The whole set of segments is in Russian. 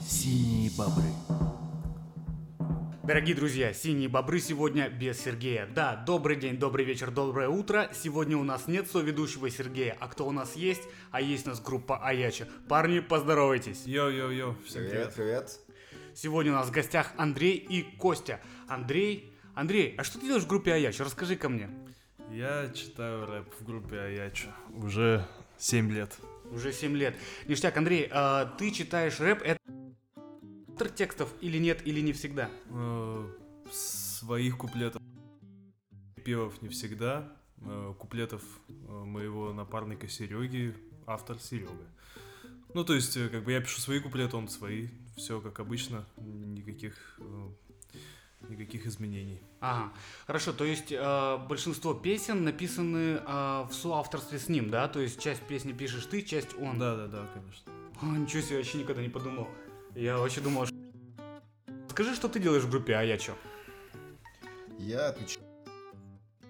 Синие бобры. Дорогие друзья, синие бобры сегодня без Сергея. Да, добрый день, добрый вечер, доброе утро. Сегодня у нас нет соведущего Сергея, а кто у нас есть? А есть у нас группа Аяча. Парни, поздоровайтесь. Йо-йо-йо, всем Привет, привет. привет. Сегодня у нас в гостях Андрей и Костя. Андрей, Андрей, а что ты делаешь в группе Аяч? Расскажи ко мне. Я читаю рэп в группе Аячо уже 7 лет. Уже 7 лет. Ништяк, Андрей, а ты читаешь рэп, это автор текстов или нет, или не всегда? Э, Своих куплетов певов не всегда. Э, Куплетов э, моего напарника Сереги, автор Серега. Ну, то есть, как бы я пишу свои куплеты, он свои. Все как обычно, никаких, никаких изменений. Ага, хорошо, то есть э, большинство песен написаны э, в соавторстве с ним, да? То есть часть песни пишешь ты, часть он. Да-да-да, конечно. О, ничего себе, вообще никогда не подумал. Я вообще думал, что... Скажи, что ты делаешь в группе Аячо? Я отвечаю.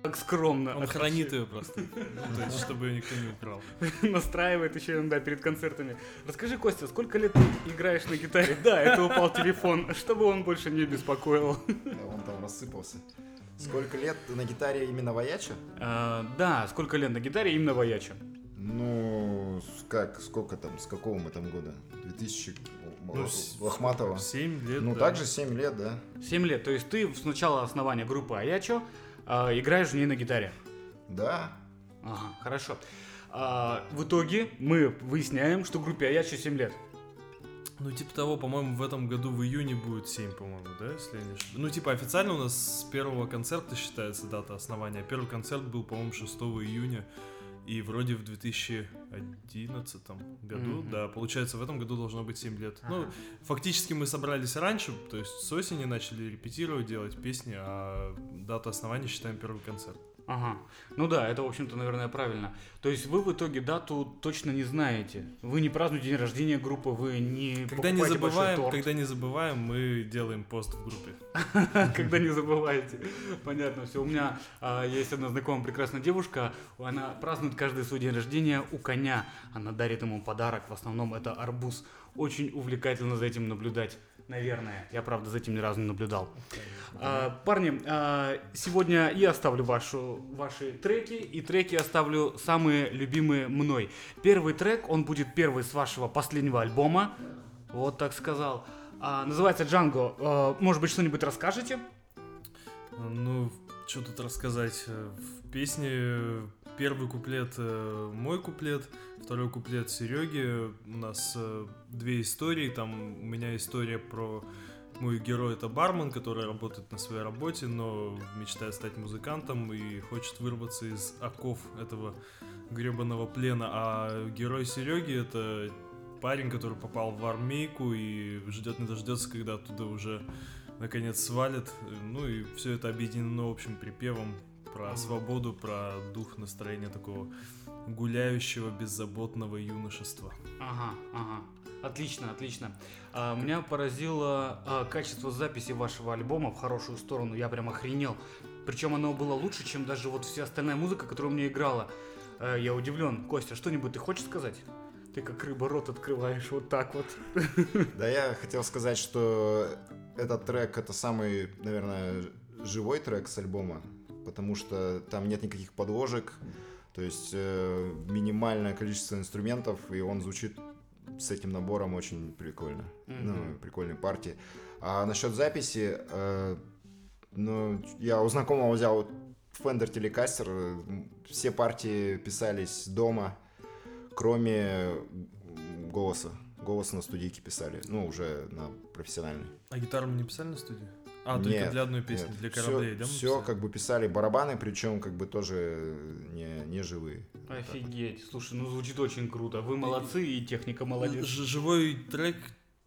Так скромно. Он хранит ее просто, ну, то есть, чтобы ее никто не украл. Настраивает еще иногда перед концертами. Расскажи, Костя, сколько лет ты играешь на гитаре? Да, это упал телефон, чтобы он больше не беспокоил. Он там рассыпался. Сколько лет на гитаре именно вояча? А, да, сколько лет на гитаре именно в Аячо? Ну, как, сколько там, с какого мы там года? 2000 Ну, Лохматова. 7 лет, Ну, да. также 7 лет, да. 7 лет, то есть ты с начала основания группы Аячо а, играешь в ней на гитаре? Да. Ага, хорошо. А, в итоге мы выясняем, что группе Аячо 7 лет. Ну, типа того, по-моему, в этом году в июне будет 7, по-моему, да, если я не ошибаюсь. Ну, типа, официально у нас с первого концерта считается дата основания. Первый концерт был, по-моему, 6 июня. И вроде в 2011 году, Мгм. да, получается, в этом году должно быть 7 лет. Ну, Ага. фактически мы собрались раньше, то есть с осени начали репетировать, делать песни, а дату основания считаем первый концерт. Ага. Ну да, это, в общем-то, наверное, правильно. То есть вы в итоге дату точно не знаете. Вы не празднуете день рождения группы, вы не Когда не забываем, торт. когда не забываем, мы делаем пост в группе. когда не забываете. Понятно, все. У меня а, есть одна знакомая прекрасная девушка, она празднует каждый свой день рождения у коня. Она дарит ему подарок, в основном это арбуз. Очень увлекательно за этим наблюдать. Наверное. Я, правда, за этим ни разу не наблюдал. А, парни, а, сегодня я оставлю вашу, ваши треки, и треки оставлю самые любимые мной. Первый трек, он будет первый с вашего последнего альбома. Вот так сказал. А, называется Джанго. А, может быть, что-нибудь расскажете? Ну, что тут рассказать? Э, В песне э, первый куплет э, мой куплет, второй куплет Сереги. У нас э, две истории. Там у меня история про мой герой это бармен, который работает на своей работе, но мечтает стать музыкантом и хочет вырваться из оков этого гребаного плена. А герой Сереги это парень, который попал в армейку и ждет не дождется, когда оттуда уже наконец свалит. Ну и все это объединено общим припевом про свободу, про дух настроения такого гуляющего, беззаботного юношества. Ага, ага. Отлично, отлично. А, меня поразило а, качество записи вашего альбома в хорошую сторону. Я прям охренел. Причем оно было лучше, чем даже вот вся остальная музыка, которая у меня играла. Э, я удивлен. Костя, что-нибудь ты хочешь сказать? Ты как рыба рот открываешь вот так вот. Да, я хотел сказать, что этот трек это самый, наверное, живой трек с альбома, потому что там нет никаких подложек, то есть э, минимальное количество инструментов, и он звучит с этим набором очень прикольно. Мгм. Ну, прикольные партии. А насчет записи, э, ну, я у знакомого взял Fender Telecaster, все партии писались дома, кроме голоса. Голос на студийке писали, ну, уже на профессиональной. А гитару мы не писали на студии? А, только Нет, для одной песни, Нет, для кораблей, да? мы Все, писали? как бы писали барабаны, причем как бы тоже не, не живые. Офигеть. Слушай, ну звучит очень круто. Вы молодцы, и техника молодец. Ж- Живой трек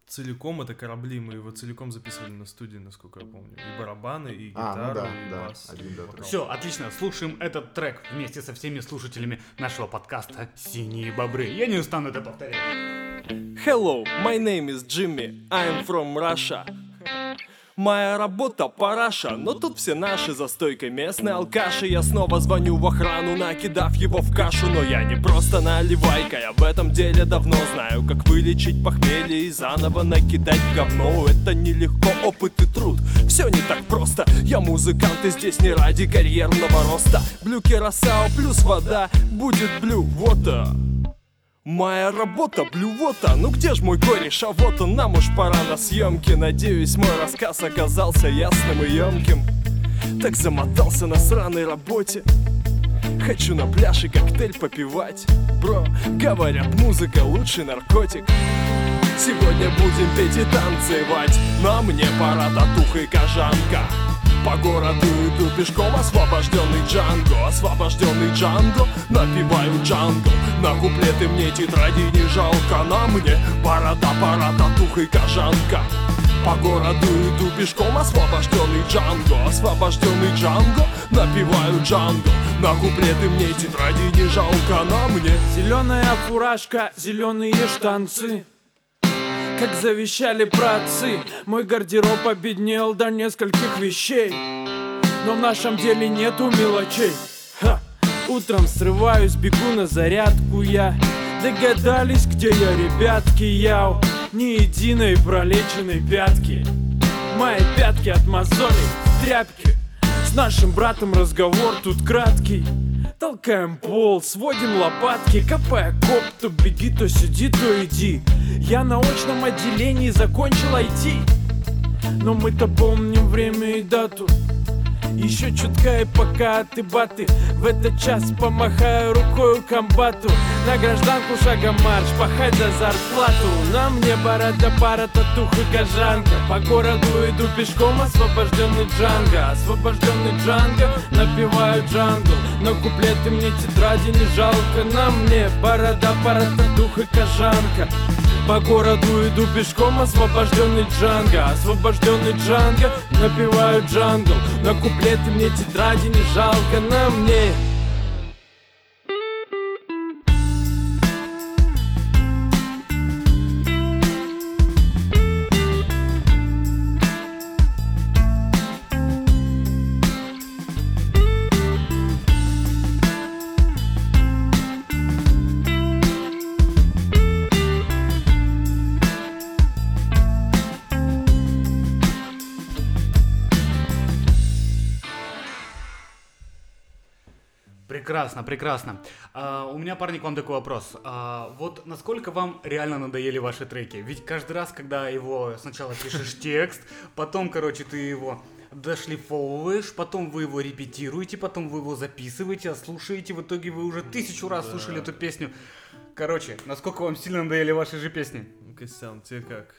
целиком это корабли, мы его целиком записывали на студии, насколько я помню. И барабаны, и А, ну да, и да, бас. один трех. Все, отлично. Слушаем этот трек вместе со всеми слушателями нашего подкаста «Синие бобры». Я не устану это повторять. Hello, my name is Jimmy. I'm from Russia. Моя работа параша, но тут все наши за стойкой местные алкаши. Я снова звоню в охрану, накидав его в кашу Но я не просто наливайка, я в этом деле давно знаю Как вылечить похмелье и заново накидать говно. Это нелегко, опыт и труд, все не так просто. Я музыкант и здесь не ради карьерного роста. Блю керосао плюс вода, будет блю, вот а. Моя работа, блювота, ну где ж мой кореш, а вот он, нам уж пора на съемки. Надеюсь, мой рассказ оказался ясным и емким. Так замотался на сраной работе. Хочу на пляже коктейль попивать. Бро, говорят, музыка лучший наркотик. Сегодня будем петь и танцевать. Но мне пора татуха и кожанка по городу иду пешком, освобожденный Джанго Освобожденный Джанго, напиваю Джанго На куплеты мне тетради не жалко. На мне борода, пора, татуха и кожанка. По городу иду пешком, освобожденный Джанго Освобожденный Джанго, напиваю Джанго На куплеты мне тетради не жалко, на мне Зеленая фуражка, зеленые штанцы как завещали праотцы. Мой гардероб обеднел до нескольких вещей Но в нашем деле нету мелочей. Ха! Утром срываюсь, бегу на зарядку я. Догадались, где я, ребятки, я Ни единой пролеченной пятки. Мои пятки от мозолей в тряпке С нашим братом разговор тут краткий Толкаем пол, сводим лопатки Копая коп, то беги, то сиди, то иди. Я на очном отделении закончил IT Но мы-то помним время и дату еще чутка и пока ты баты. В этот час помахаю рукой комбату. На гражданку шагом марш, пахать за зарплату. На мне борода, пара, татух и кожанка. По городу иду пешком, освобожденный Джанго. Освобожденный Джанго, напиваю джангл. Но куплеты мне тетради не жалко. На мне борода, пара, татух и кожанка по городу иду пешком, освобожденный Джанго Освобожденный Джанго, напиваю джангл. На куплеты мне тетради не жалко, на мне Прекрасно, прекрасно. А, у меня, парни, к вам такой вопрос. А, вот насколько вам реально надоели ваши треки? Ведь каждый раз, когда его сначала пишешь текст, потом, короче, ты его дошлифовываешь, потом вы его репетируете, потом вы его записываете, а слушаете, в итоге вы уже тысячу раз да. слушали эту песню. Короче, насколько вам сильно надоели ваши же песни? Костян, тебе как?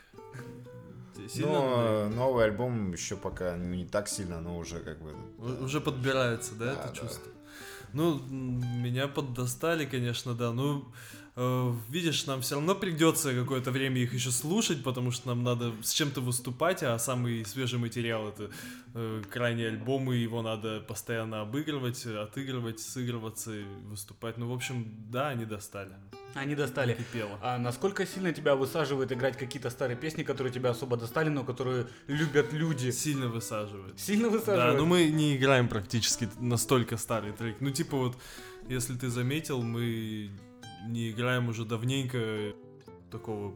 но новый альбом еще пока не так сильно, но уже как бы... Уже подбирается, да, да это да. чувство? Ну, меня поддостали, конечно, да. Ну, видишь, нам все равно придется какое-то время их еще слушать, потому что нам надо с чем-то выступать, а самый свежий материал это э, крайний альбом, и его надо постоянно обыгрывать, отыгрывать, сыгрываться, выступать. Ну, в общем, да, они достали. Они достали. Накипело. А насколько сильно тебя высаживает играть какие-то старые песни, которые тебя особо достали, но которые любят люди? Сильно высаживает. Сильно высаживает? Да, но мы не играем практически настолько старый трек. Ну, типа вот, если ты заметил, мы не играем уже давненько такого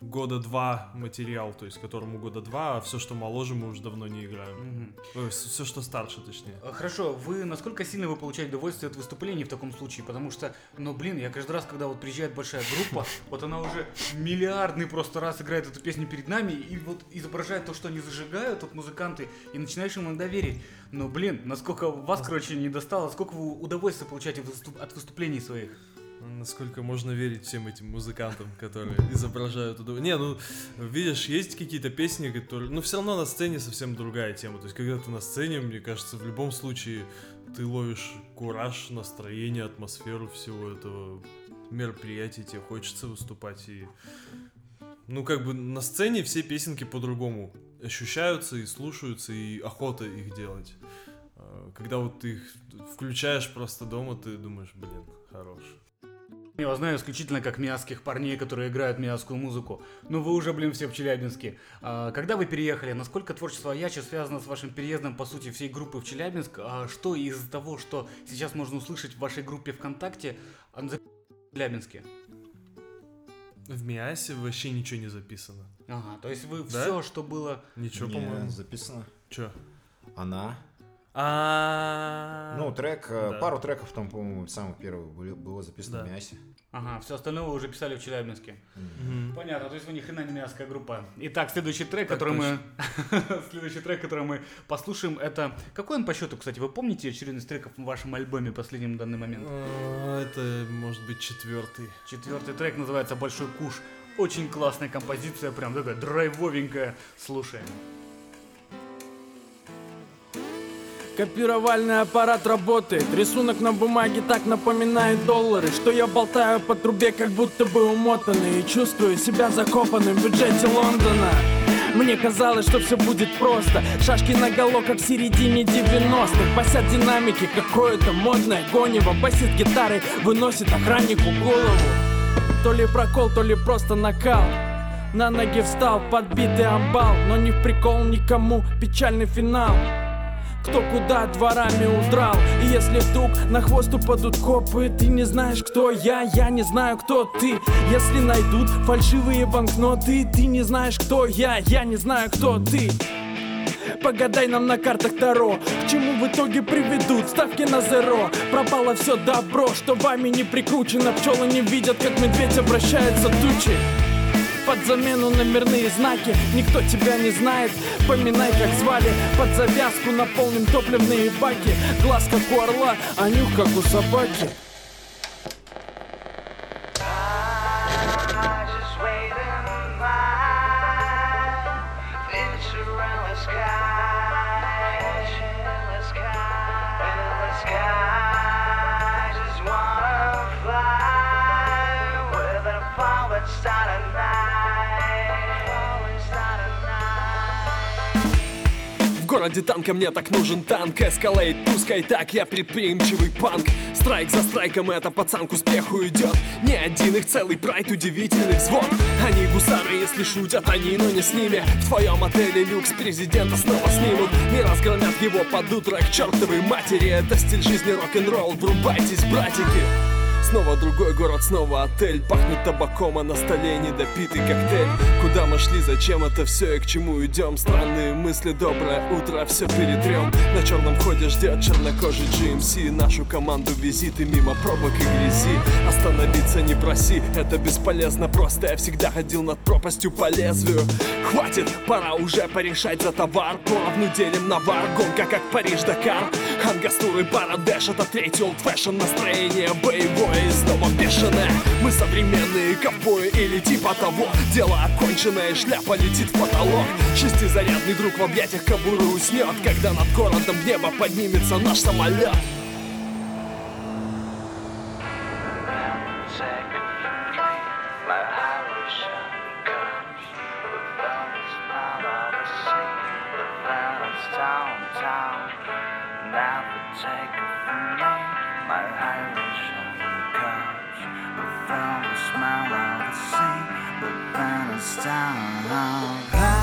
года два материал, то есть которому года два, а все, что моложе, мы уже давно не играем. Угу. Все, что старше, точнее. А, хорошо, вы насколько сильно вы получаете удовольствие от выступлений в таком случае? Потому что, ну блин, я каждый раз, когда вот приезжает большая группа, вот она уже миллиардный просто раз играет эту песню перед нами и вот изображает то, что они зажигают, вот музыканты, и начинаешь им иногда верить. Но блин, насколько вас, короче, не достало, сколько вы удовольствия получаете от выступлений своих? Насколько можно верить всем этим музыкантам, которые изображают удов... Не, ну, видишь, есть какие-то песни, которые... Ну, все равно на сцене совсем другая тема. То есть, когда ты на сцене, мне кажется, в любом случае ты ловишь кураж, настроение, атмосферу всего этого мероприятия, тебе хочется выступать и... Ну, как бы на сцене все песенки по-другому ощущаются и слушаются, и охота их делать. А, когда вот ты их включаешь просто дома, ты думаешь, блин, хорош. Я вас знаю исключительно как миасских парней, которые играют миасскую музыку. Но вы уже, блин, все в Челябинске. А, когда вы переехали, насколько творчество Ячи связано с вашим переездом, по сути, всей группы в Челябинск? А что из того, что сейчас можно услышать в вашей группе ВКонтакте, а, в Челябинске? В Миасе вообще ничего не записано. Ага, то есть вы Да? все, что было... Ничего, Не, по-моему. записано. Чё? Она. А. Ну, трек, э, да. пару треков там, по-моему, самых первых были- было записано Да. в Мясе. Ага, все остальное вы уже писали в Челябинске. Понятно, то есть вы ни хрена не миасская группа. Итак, следующий трек, Так который мы... следующий трек, который мы послушаем, это... Какой он по счету, кстати? Вы помните очередность треков в вашем альбоме последнем в данный момент? А, Это может быть четвертый. Четвертый трек называется «Большой куш». Очень классная композиция, прям такая драйвовенькая. Слушаем. Копировальный аппарат работает. Рисунок на бумаге так напоминает доллары Что я болтаю по трубе, как будто бы умотанный И чувствую себя закопанным в бюджете Лондона. Мне казалось, что все будет просто. Шашки на голо, как в середине 90-х Басят динамики, какое-то модное гонево. Басит гитары, выносит охраннику голову. То ли прокол, то ли просто накал. На ноги встал, подбитый амбал Но не в прикол никому, печальный финал кто куда дворами удрал. И если вдруг на хвост упадут копы Ты не знаешь, кто я, я не знаю, кто ты. Если найдут фальшивые банкноты Ты не знаешь, кто я, я не знаю, кто ты. Погадай нам на картах Таро К чему в итоге приведут ставки на зеро. Пропало все добро, что вами не прикручено. Пчелы не видят, как медведь обращается тучи под замену номерные знаки. Никто тебя не знает, поминай как звали. Под завязку наполним топливные баки. Глаз как у орла, а нюх как у собаки городе танка мне так нужен танк. Эскалейт, пускай так, я предприимчивый панк. Страйк за страйком, это пацан к успеху идет. Не один их целый прайд, удивительный взвод. Они гусары, если шутят они, но не с ними. В твоем отеле люкс президента снова снимут. Не разгромят его под утро к чертовой матери. Это стиль жизни рок-н-ролл, врубайтесь, братики Снова другой город, снова отель. Пахнет табаком, а на столе недопитый коктейль. Куда мы шли, зачем это все и к чему идем Странные мысли, доброе утро, все перетрем На черном ходе ждет чернокожий GMC Нашу команду визиты мимо пробок и грязи. Остановиться не проси, это бесполезно. Просто я всегда ходил над пропастью по лезвию. Хватит, пора уже порешать за товар. Поровну делим на вар, гонка как Париж-Дакар. Ангастуры, Барадеш, это третий fashion Настроение боевое и снова бешеное Мы современные ковбои или типа того Дело оконченное, шляпа летит в потолок Шестизарядный друг в объятиях кобуры уснет Когда над городом небо поднимется наш самолет downtown. Never take it from me. My Irish couch, but found a smile of the sea, But then it's down.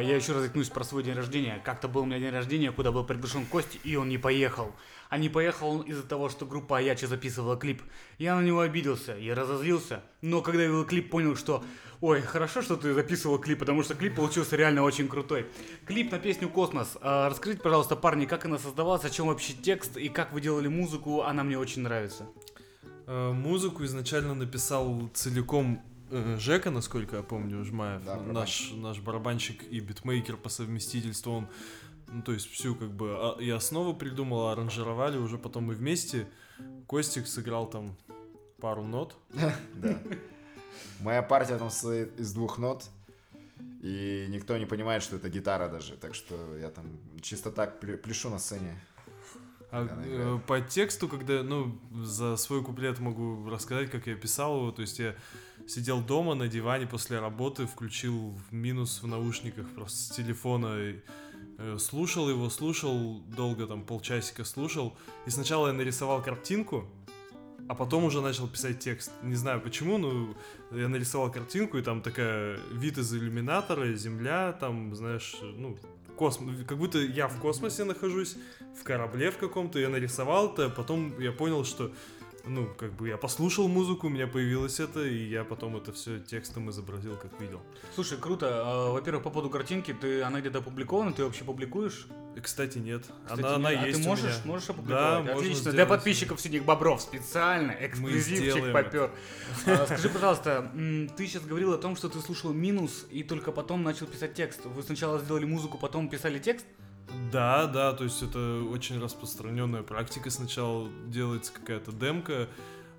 Я еще раз заикнусь про свой день рождения. Как-то был у меня день рождения, куда был приглашен Костя, и он не поехал. А не поехал он из-за того, что группа Аяччо записывала клип. Я на него обиделся, я разозлился. Но когда я видел клип, понял, что Ой, хорошо, что ты записывал клип, потому что клип получился реально очень крутой. Клип на песню «Космос». А, Расскажите, пожалуйста, парни, как она создавалась, о чем вообще текст и как вы делали музыку, она мне очень нравится. Э, Музыку изначально написал целиком Жека, насколько я помню, Жмаев, Да, наш, наш барабанщик и битмейкер по совместительству, он, ну, то есть всю как бы а- и основу придумал, аранжировали уже потом мы вместе. Костик сыграл там пару нот. Да. Моя партия там состоит из двух нот, и никто не понимает, что это гитара даже, так что я там чисто так пляшу на сцене. А э, по тексту, когда, ну, за свой куплет могу рассказать, как я писал его. То есть я сидел дома на диване после работы, включил в минус в наушниках просто с телефона, и, э, слушал его, слушал, долго там полчасика слушал. И сначала я нарисовал картинку, а потом уже начал писать текст. Не знаю почему, но я нарисовал картинку, и там такая вид из иллюминатора, земля, там, знаешь, ну, космос, как будто я в космосе нахожусь, в корабле в каком-то, я нарисовал это, потом я понял, что, ну, как бы я послушал музыку, у меня появилось это, и я потом это все текстом изобразил, как видел. Слушай, круто. А, Во-первых, по поводу картинки, ты, она где-то опубликована, ты вообще публикуешь? Кстати, нет. Кстати, она, она нет. а есть ты у можешь, меня. можешь Да, опубликовать? можно Отлично. Для сделать. подписчиков Синих Бобров специально, эксклюзивчик попер. А, Скажи, пожалуйста, ты сейчас говорил о том, что ты слушал минус и только потом начал писать текст. Вы сначала сделали музыку, потом писали текст? Да, да, то есть это очень распространенная практика. Сначала делается какая-то демка,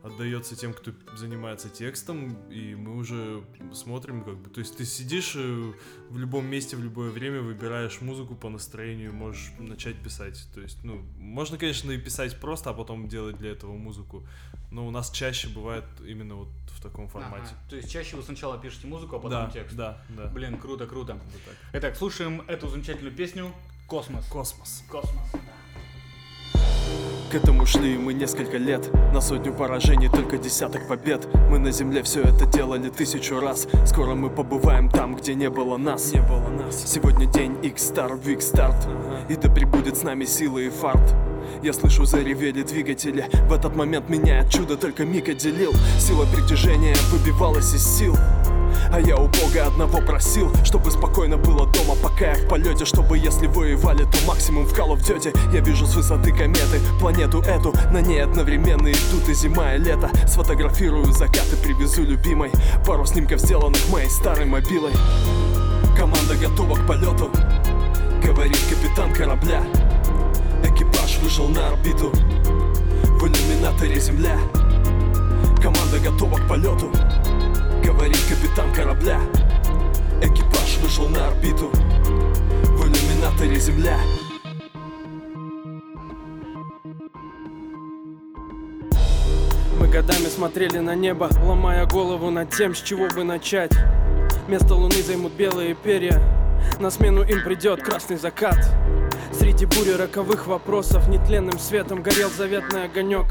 отдается тем, кто занимается текстом, и мы уже смотрим, как бы. То есть ты сидишь э, в любом месте, в любое время, выбираешь музыку по настроению, можешь начать писать. То есть, ну, можно, конечно, и писать просто, а потом делать для этого музыку. Но у нас чаще бывает именно вот в таком формате. Ага. То есть чаще вы сначала пишете музыку, а потом Да, текст? да, да. Блин, круто, круто. Вот так. Итак, слушаем эту замечательную песню «Космос». Космос. Космос. К этому шли мы несколько лет. На сотню поражений, только десяток побед. Мы на земле все это делали тысячу раз. Скоро мы побываем там, где не было нас. Не было нас. Сегодня день X-Star, Big Start И да прибудет с нами сила и фарт. Я слышу, заревели двигатели. В этот момент меня от чуда только миг отделил. Сила притяжения выбивалась из сил а я у Бога одного просил, чтобы спокойно было дома, пока я в полете Чтобы если воевали, то максимум в Call of Duty Я вижу с высоты кометы, планету эту. На ней одновременно идут и зима, и лето. Сфотографирую закаты, привезу любимой. Пару снимков сделанных моей старой мобилой. Команда готова к полету. Говорит капитан корабля. Экипаж вышел на орбиту. В иллюминаторе земля. Команда готова к полету Говорит капитан корабля Экипаж вышел на орбиту В иллюминаторе земля Мы годами смотрели на небо, ломая голову над тем, с чего бы начать. Место луны займут белые перья, на смену им придет красный закат. Среди бури роковых вопросов нетленным светом горел заветный огонек.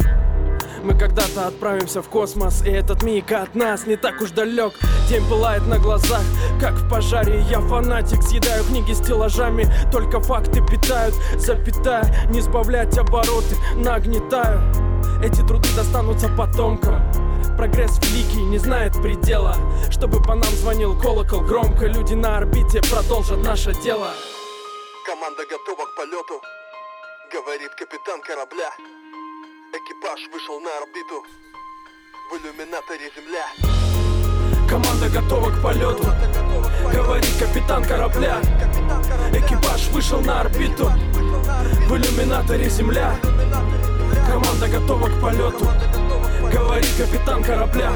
Мы когда-то отправимся в космос, и этот миг от нас не так уж далек. День пылает на глазах, как в пожаре. Я фанатик, съедаю книги стеллажами, только факты питают, запятая, не сбавлять обороты, нагнетаю. Эти труды достанутся потомкам. Прогресс великий не знает предела Чтобы по нам звонил колокол громко Люди на орбите продолжат наше дело Команда готова к полету Говорит капитан корабля Экипаж вышел на орбиту В иллюминаторе земля. Команда готова к полету. Говорит капитан корабля. Экипаж вышел на орбиту В иллюминаторе земля. Команда готова к полету. Говорит капитан корабля.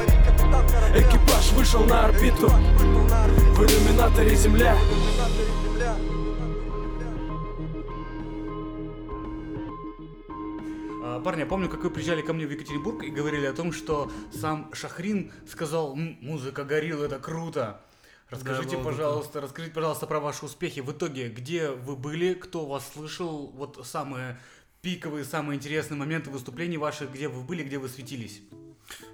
Экипаж вышел на орбиту В иллюминаторе земля Парни, я помню, как вы приезжали ко мне в Екатеринбург и говорили о том, что сам Шахрин сказал, «М, музыка горилла, это круто. Расскажите, было пожалуйста, расскажите, пожалуйста, про ваши успехи. В итоге, где вы были, кто вас слышал, вот самые пиковые, самые интересные моменты выступлений ваших, где вы были, где вы светились?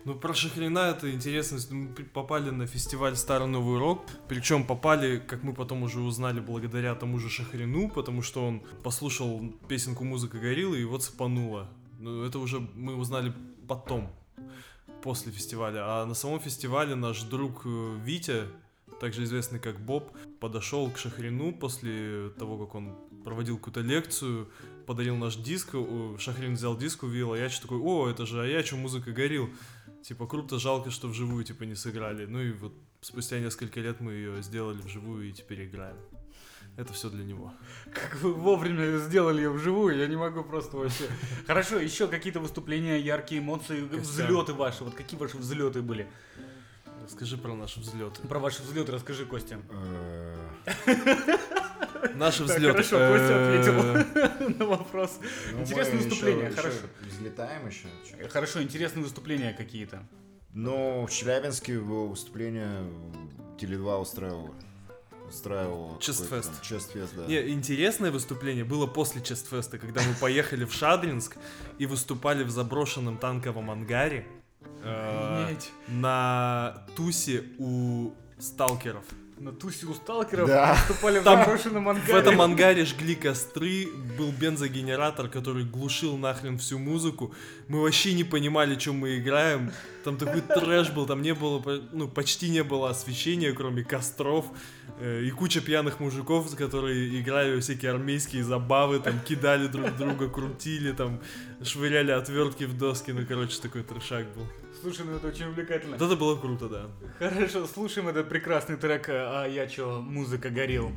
Ну, про Шахрина это интересность. Мы попали на фестиваль Старый Новый Рок. Причем попали, как мы потом уже узнали, благодаря тому же Шахрину, потому что он послушал песенку «Музыка гориллы» и его цепануло. Ну, это уже мы узнали потом, после фестиваля. А на самом фестивале наш друг э, Витя, также известный как Боб, подошел к Шахрину после того, как он проводил какую-то лекцию, подарил наш диск, о, Шахрин взял диск, увидел, а я такой, о, это же Аячу музыка горил. Типа, круто, жалко, что вживую, типа, не сыграли. Ну и вот спустя несколько лет мы ее сделали вживую и теперь играем. Это все для него. Как вы вовремя сделали ее вживую, я не могу просто вообще. Хорошо, еще какие-то выступления, яркие эмоции, взлеты ваши. Вот какие ваши взлеты были? Скажи про наши взлеты. Про ваши взлеты расскажи, Костя. Э, Наши Так, взлеты. хорошо, Костя Э, ответил на вопрос. ну, Интересное выступление, хорошо. Взлетаем еще. Чё? Хорошо, интересные выступления какие-то. Ну, в Челябинске было выступление, Теле2 устраивал. Устраивал Честфест. Честфест, да. Не, интересное выступление было после Честфеста, когда мы поехали в Шадринск и выступали в заброшенном танковом ангаре э, на тусе у сталкеров. На тусе у сталкеров Да. выступали в заброшенном В ангаре. этом ангаре жгли костры, был бензогенератор, который глушил нахрен всю музыку. Мы вообще не понимали, чем мы играем. Там такой трэш был, там не было, ну, почти не было освещения, кроме костров. Э, И куча пьяных мужиков, которые играли всякие армейские забавы, там кидали друг друга, крутили, там швыряли отвертки в доски. Ну, короче, такой трешак был. Слушай, ну это очень увлекательно. Вот это было круто, да. Хорошо, слушаем этот прекрасный трек «А я чё, музыка горел».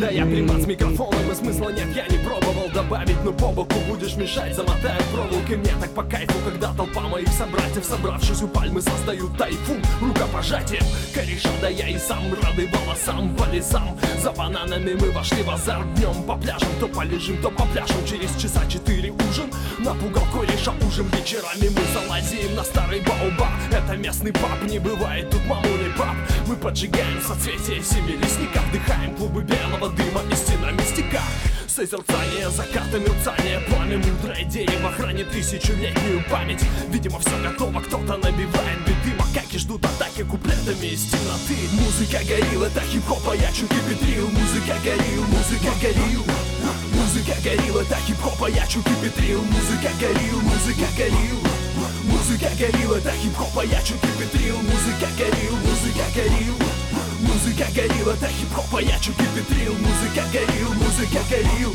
Да я примат с микрофоном и смысла нет, я не пробовал добавить Но по боку будешь мешать, замотаю проволокой Мне так по кайфу, когда толпа моих собратьев Собравшись у пальмы создают тайфун рукопожатием. Кореша, да я и сам рады волосам по лесам За бананами мы вошли в азарт днем. По пляжам то полежим, то по пляжам Через часа четыре ужин. Напугал кореша ужин вечерами Мы залазим на старый баобаб. Это местный паб, не бывает тут мамули пап. Мы поджигаем соцветия семилистника Вдыхаем клубы белого дыма и стенами стека Созерцание, заката, мерцание, пламя Мудрое дерево хранит тысячелетнюю память. Видимо, все готово, кто-то набивает биты Макаки ждут атаки куплетами из темноты. Музыка горил, это хип-хоп, а я чуть кипятрил Музыка горил, музыка горил Музыка горил, это хип-хоп, а я чуть кипятрил Музыка горил, музыка горил Музыка горил, это хип-хоп, а я чуть кипятрил Музыка горил, музыка горил Музыка горил, это хип-хоп, а я чуть кипятрил Музыка горил, музыка горил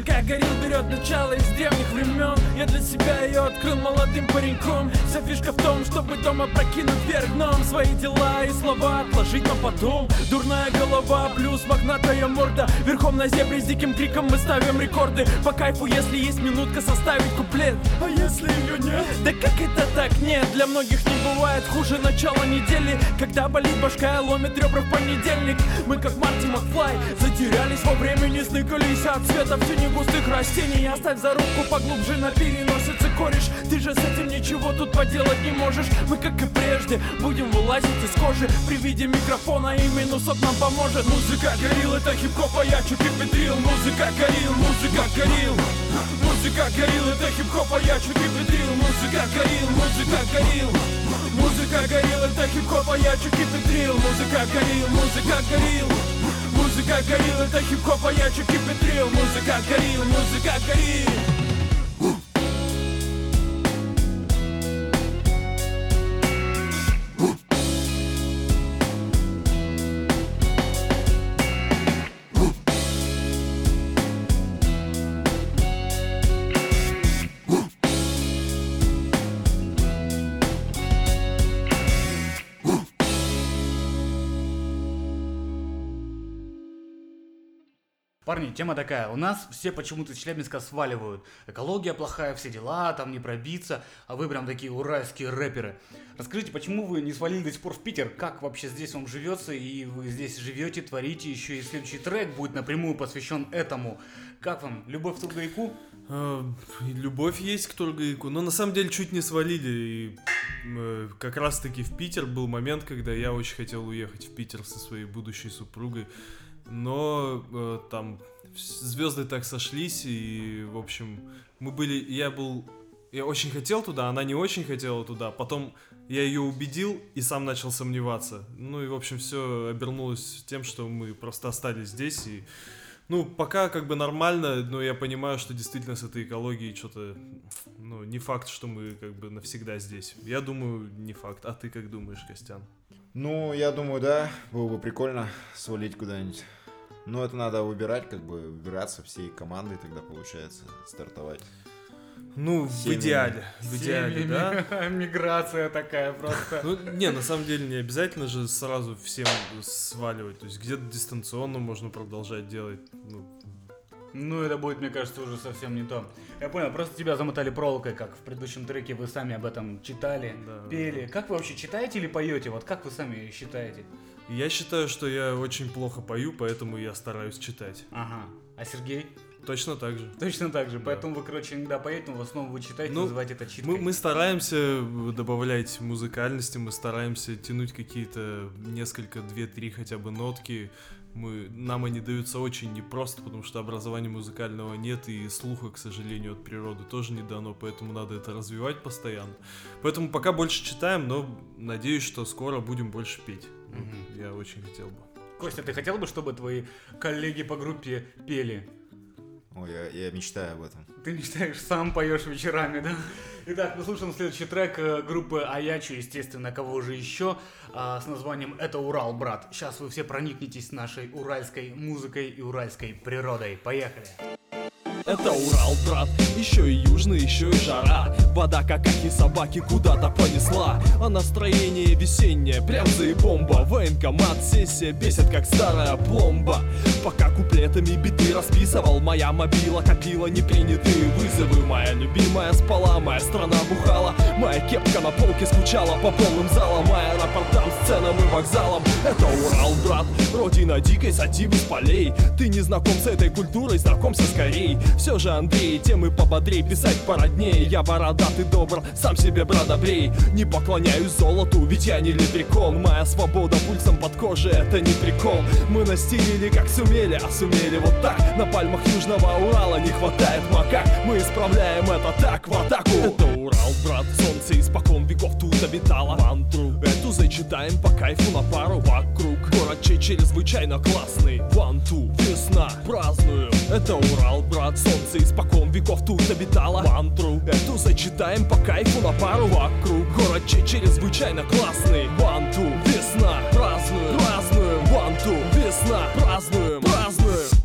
Музыка горил берет начало из древних времен Я для себя ее открыл молодым пареньком. Вся фишка в том, чтобы дома прокинуть вверх дном. Свои дела и слова отложить на потом. Дурная голова плюс мохнатая морда. Верхом на зебре с диким криком мы ставим рекорды. По кайфу, если есть минутка составить куплет. А если ее нет? Да как это так? Нет, для многих не бывает хуже начала недели. Когда болит башка ломит ребра в понедельник. Мы как Марти Макфлай затерялись во времени Сныкались от цвета в тени густых растений. Оставь за руку поглубже на переносице кореш. Ты же с этим ничего тут поделать не можешь. Мы как и прежде будем вылазить из кожи. При виде микрофона и минусов нам поможет. Музыка горил, это хип-хоп, а я чуть Музыка горил, музыка горил Музыка горил, это хип-хоп, а я чуть кипятрил Музыка горил, музыка горил Музыка горил, это хип-хоп, а я чуть кипятрил Музыка горил, музыка горил Музыка горил, это хип-хоп, а я чуть кипятрил Музыка горил, музыка горил Парни, тема такая. У нас все почему-то из Челябинска сваливают. Экология плохая, все дела, там не пробиться. А вы прям такие уральские рэперы. Расскажите, почему вы не свалили до сих пор в Питер? Как вообще здесь вам живется? И вы здесь живете, творите. Еще и следующий трек будет напрямую посвящен этому. Как вам? Любовь к Тургаяку? А, Любовь есть к Тургаяку, но на самом деле чуть не свалили. И э, как раз таки в Питер был момент, когда я очень хотел уехать в Питер со своей будущей супругой. Но э, там звезды так сошлись, и, в общем, мы были, я был, я очень хотел туда, она не очень хотела туда, потом я ее убедил и сам начал сомневаться. Ну и, в общем, все обернулось тем, что мы просто остались здесь, и, ну, пока как бы нормально, но я понимаю, что действительно с этой экологией что-то, ну, не факт, что мы как бы навсегда здесь. Я думаю, не факт. А ты как думаешь, Костян? Ну, я думаю, да, было бы прикольно свалить куда-нибудь. Но это надо выбирать, как бы выбираться всей командой, тогда получается стартовать. Ну, в Семьями. идеале. В идеале, Семьями. да. Миграция такая просто. Ну, не, на самом деле не обязательно же сразу всем сваливать. То есть где-то дистанционно можно продолжать делать. Ну, Ну, это будет, мне кажется, уже совсем не то. Я понял, просто тебя замотали проволокой, как в предыдущем треке вы сами об этом читали, Да, пели. Как вы вообще читаете или поете? Вот как вы сами считаете? Я считаю, что я очень плохо пою, поэтому я стараюсь читать. Ага. А Сергей? Точно так же. Точно так же. Поэтому вы, короче, иногда поете, но в основном вы читаете, Ну, называете это читкой. Мы, мы стараемся добавлять музыкальности, мы стараемся тянуть какие-то несколько, две-три хотя бы нотки. Мы, нам они даются очень непросто, потому что образования музыкального нет, и слуха, к сожалению, от природы тоже не дано, поэтому надо это развивать постоянно. Поэтому пока больше читаем, но надеюсь, что скоро будем больше петь. Я очень хотел бы. Костя, ты хотел бы, чтобы твои коллеги по группе пели? Ой, я, я мечтаю об этом. Ты мечтаешь, сам поешь вечерами, да? Итак, мы слушаем следующий трек э, группы Аячу, естественно, кого же еще, а, с названием «Это Урал, брат». Сейчас вы все проникнетесь нашей уральской музыкой и уральской природой. Поехали! Это Урал, брат, еще и южный, еще и жара. Вода, как и собаки, куда-то понесла. А настроение весеннее, прям за и бомба. Военкомат, сессия бесит, как старая пломба. Пока куплетами биты расписывал Моя мобила копила непринятые вызовы. Моя любимая спала, моя страна бухала. Моя кепка на полке скучала по полным залам. Моя рапортам, сценам и вокзалам Это Урал, брат, родина дикой сативы с полей. Ты не знаком с этой культурой, знакомься скорей Все же, Андрей, темы пободрей, писать породнее. Я бородатый добр, сам себе брат добрей Не поклоняюсь золоту, ведь я не лепрекон. Моя свобода пульсом под кожей, это не прикол. Мы настелили как сумели, а сумели вот так. На пальмах Южного Урала не хватает макак. Мы исправляем это так, в атаку. Это Урал, брат, солнце испокон веков тут обитало. Мантру эту зачитаем по кайфу на пару. Вокруг чей чрезвычайно классный. Two, весна, празднуем. Это Урал, брат, солнце испокон веков тут обитало. Мантру эту зачитаем по кайфу на пару вокруг. Город чей чрезвычайно классный. Two, весна, празднуем. One, two, весна, празднуем, празднуем.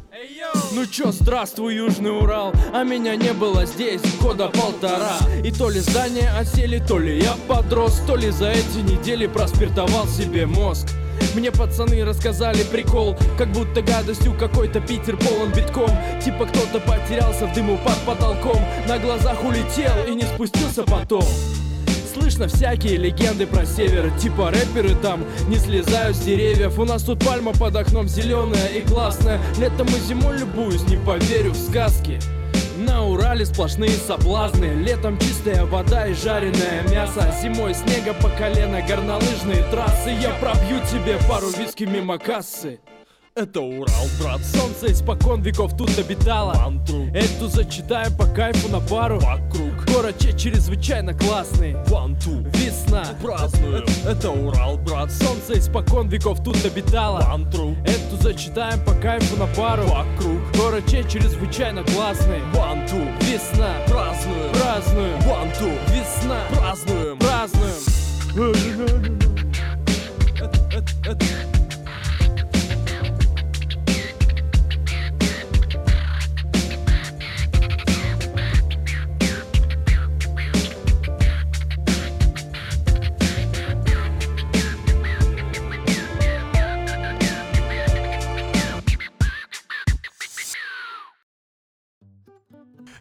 Ну чё, здравствуй, Южный Урал. А меня не было здесь года полтора. И то ли здания осели, то ли я подрос То ли за эти недели проспиртовал себе мозг мне пацаны рассказали прикол Как будто гадостью какой-то Питер полон битком. Типа кто-то потерялся в дыму под потолком. На глазах улетел и не спустился потом. Слышно всякие легенды про север Типа рэперы там не слезают с деревьев. У нас тут пальма под окном зеленая и классная. Летом и зимой любуюсь, не поверю в сказки на Урале сплошные соблазны. Летом чистая вода и жареное мясо. Зимой снега по колено, горнолыжные трассы. Я пробью тебе пару виски мимо кассы Это Урал, брат, Солнце испокон веков тут обитало. Мантру. Эту зачитаем по кайфу на пару. Вокруг. Город чрезвычайно классный. Two, Весна. Празднуем Это Урал, брат, Солнце испокон веков тут обитало. Мантру. Эту зачитаем по кайфу на пару. Вокруг. Город чрезвычайно классный. One, two, Весна. Празднуем. Празднуем. One, two, Весна. Празднуем. Празднуем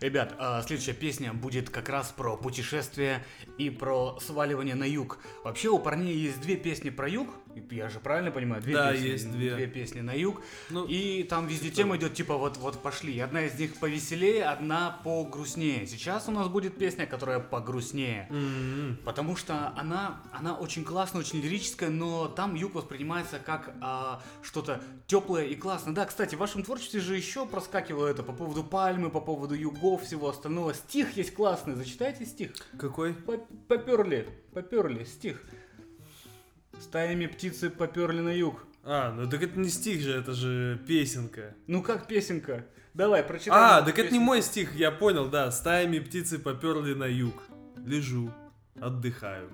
Ребят, а, следующая песня будет как раз про путешествие и про сваливание на юг. Вообще у парней есть две песни про юг, Я же правильно понимаю? Две Да, песни, есть две. песни на юг. Ну, И там везде тема идет, типа, вот, вот пошли. Одна из них повеселее, одна погрустнее. Сейчас у нас будет песня, которая погрустнее. м-м. Потому что она, она очень классная, очень лирическая, но там юг воспринимается как а, что-то теплое и классное. Да, кстати, в вашем творчестве же еще проскакивало это по поводу пальмы, по поводу югов, всего остального. Стих есть классный, зачитайте стих. Какой? По- Поперли, поперли, стих. Стаями птицы поперли на юг. А, ну так это не стих же, это же песенка. Ну как песенка? Давай, прочитай. А, так это не песенку. мой стих, я понял, да. Стаями птицы поперли на юг. Лежу, отдыхаю.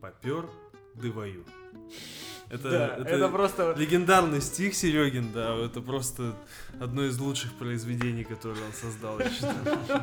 Попер, дываю. Это, Да, это, просто... легендарный стих Серегин, да, это просто одно из лучших произведений, которые он создал, я считаю.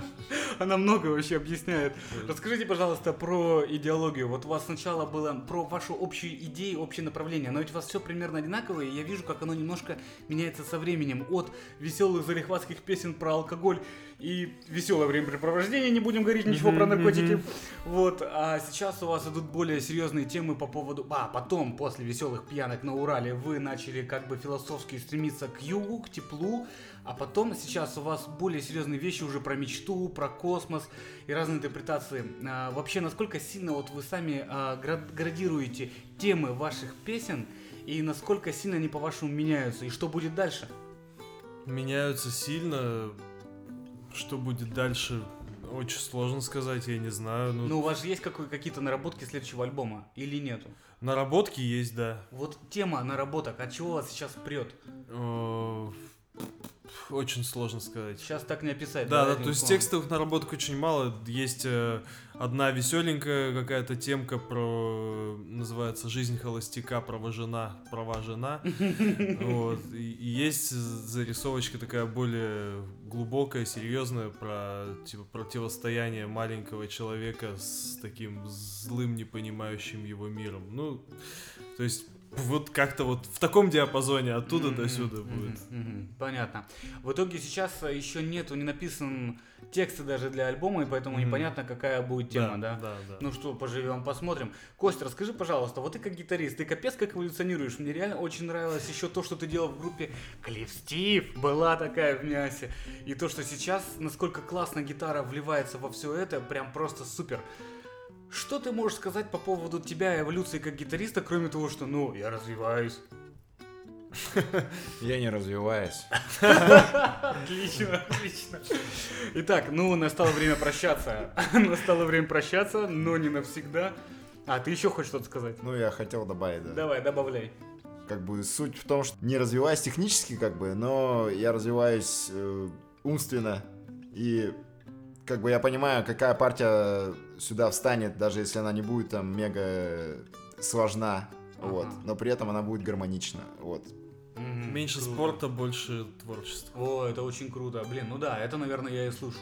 Она много вообще объясняет. Расскажите, пожалуйста, про идеологию. Вот у вас сначала было про вашу общую идею, общее направление. Но ведь у вас все примерно одинаковое, и я вижу, как оно немножко меняется со временем. От веселых залихватских песен про алкоголь и веселое времяпрепровождение, не будем говорить ничего про наркотики. Вот, а сейчас у вас идут более серьезные темы по поводу... А, потом, после веселых пьянок на Урале, вы начали как бы философски стремиться к югу, к теплу, а потом сейчас у вас более серьезные вещи уже про мечту, про космос и разные интерпретации. А, вообще, насколько сильно вот вы сами а, гра- градируете темы ваших песен и насколько сильно они по-вашему меняются и что будет дальше? Меняются сильно. Что будет дальше, очень сложно сказать, я не знаю. Ну, Ну, у вас же есть какой- какие-то наработки следующего альбома или нету? наработки есть, да. Вот тема наработок, от чего вас сейчас прет? Э, Очень сложно сказать. Сейчас так не описать. Да, да, то есть текстовых наработок очень мало. Есть э, одна веселенькая какая-то темка про, называется «Жизнь холостяка, права жена, права жена». Вот. И есть зарисовочка такая более глубокая, серьезная про типа противостояние маленького человека с таким злым, не понимающим его миром. Ну, то есть вот как-то вот в таком диапазоне оттуда до Мгм, сюда мгм, будет. мгм, Понятно. В итоге сейчас э, еще нету, не написан тексты даже для альбома, и поэтому Мгм. непонятно, какая будет тема, да? Да, да. Ну что, поживем, посмотрим. Костя, расскажи, пожалуйста, вот ты как гитарист, ты капец как эволюционируешь. Мне реально очень нравилось еще то, что ты делал в группе Клифф Стив, была такая в мясе. И то, что сейчас, насколько классно гитара вливается во все это, прям просто супер. Что ты можешь сказать по поводу тебя, эволюции как гитариста, кроме того, что, ну, я развиваюсь. Я не развиваюсь. Отлично, отлично. Итак, ну, настало время прощаться. Настало время прощаться, но не навсегда. А, ты еще хочешь что-то сказать? Ну, я хотел добавить, да. Давай, добавляй. Как бы суть в том, что не развиваюсь технически, как бы, но я развиваюсь э, умственно. И как бы я понимаю, какая партия сюда встанет, даже если она не будет там мега сложна. Вот. Ага. Но при этом она будет гармонична. Вот. Меньше круто. спорта, больше творчества. О, это очень круто. Блин, ну да, это, наверное, я и слышу.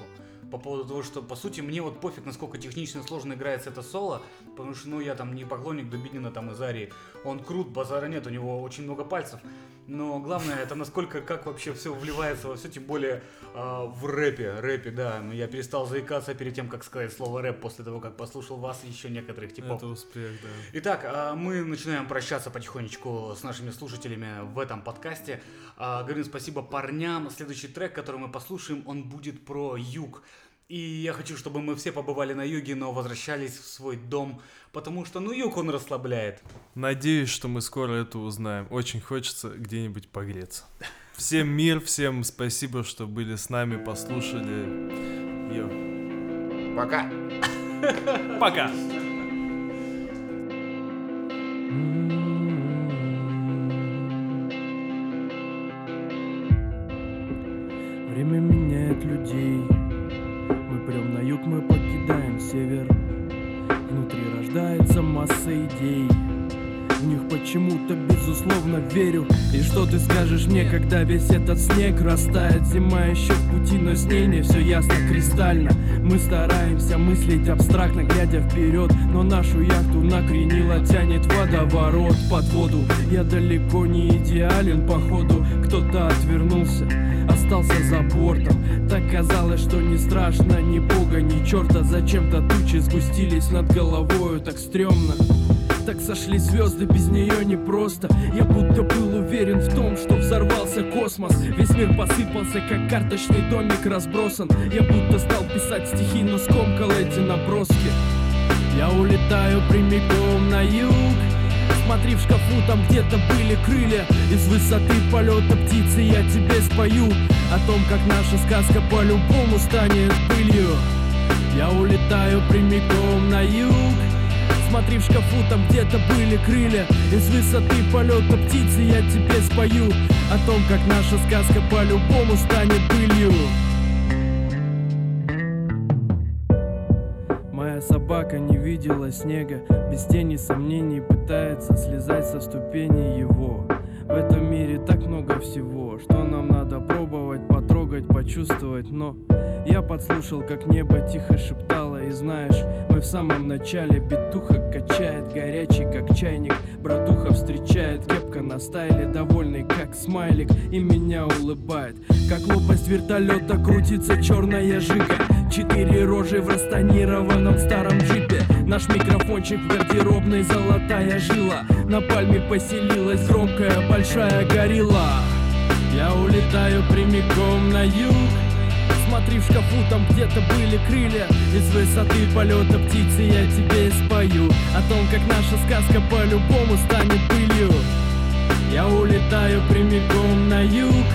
По поводу того, что, по сути, мне вот пофиг, насколько технично сложно играется это соло, потому что, ну, я там не поклонник Дубинина там из Арии. Он крут, базара нет, у него очень много пальцев. Но главное, это насколько, как вообще все вливается во все, тем более а, в рэпе. Рэпе, да. Ну, Я перестал заикаться перед тем, как сказать слово рэп, после того, как послушал вас и еще некоторых типов. Это успех, да. Итак, а, мы начинаем прощаться потихонечку с нашими слушателями в этом подкасте. А, Говорим спасибо парням. Следующий трек, который мы послушаем, он будет про юг. И я хочу, чтобы мы все побывали на юге, но возвращались в свой дом, потому что, ну, юг, он расслабляет. Надеюсь, что мы скоро это узнаем. Очень хочется где-нибудь погреться. Всем мир, всем спасибо, что были с нами, послушали. Йо. Пока! Пока! Время идей В них почему-то безусловно верю. И что ты скажешь мне, когда весь этот снег растает? Зима еще в пути, но с ней не все ясно кристально. Мы стараемся мыслить абстрактно, глядя вперед Но нашу яхту накренило, тянет водоворот под воду. Я далеко не идеален, походу Кто-то отвернулся, остался за бортом. Так казалось, что не страшно ни бога, ни черта Зачем-то тучи сгустились над головою так стрёмно так сошли звезды, без нее непросто. Я будто был уверен в том, что взорвался космос. Весь мир посыпался, как карточный домик разбросан. Я будто стал писать стихи, но скомкал эти наброски. Я улетаю прямиком на юг. Смотри в шкафу, там где-то были крылья. Из высоты полета птицы я тебе спою О том, как наша сказка по-любому станет пылью. Я улетаю прямиком на юг Смотри в шкафу, там где-то были крылья. Из высоты полета птицы я тебе спою О том, как наша сказка по-любому станет пылью Моя собака не видела снега Без тени сомнений пытается слезать со ступени его. В этом мире так много всего Что нам надо пробовать, потрогать, почувствовать Но я подслушал, как небо тихо шептало И знаешь, мы в самом начале Битуха качает, горячий, как чайник Братуха встречает, кепка на стайле Довольный, как смайлик, и меня улыбает. Как лопасть вертолета крутится черная жига Четыре рожи в растонированном старом джипе. Наш микрофончик в гардеробной золотая жила На пальме поселилась громкая большая горилла Я улетаю прямиком на юг. Смотри в шкафу, там где-то были крылья. Из высоты полета птицы я тебе спою. О том, как наша сказка по-любому станет пылью. Я улетаю прямиком на юг.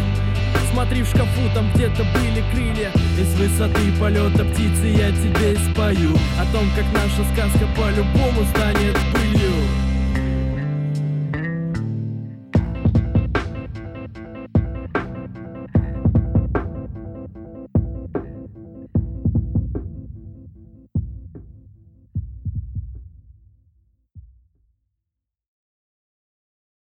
Смотри в шкафу, там где-то были крылья. Из высоты полета птицы я тебе спою. О том, как наша сказка по-любому станет пылью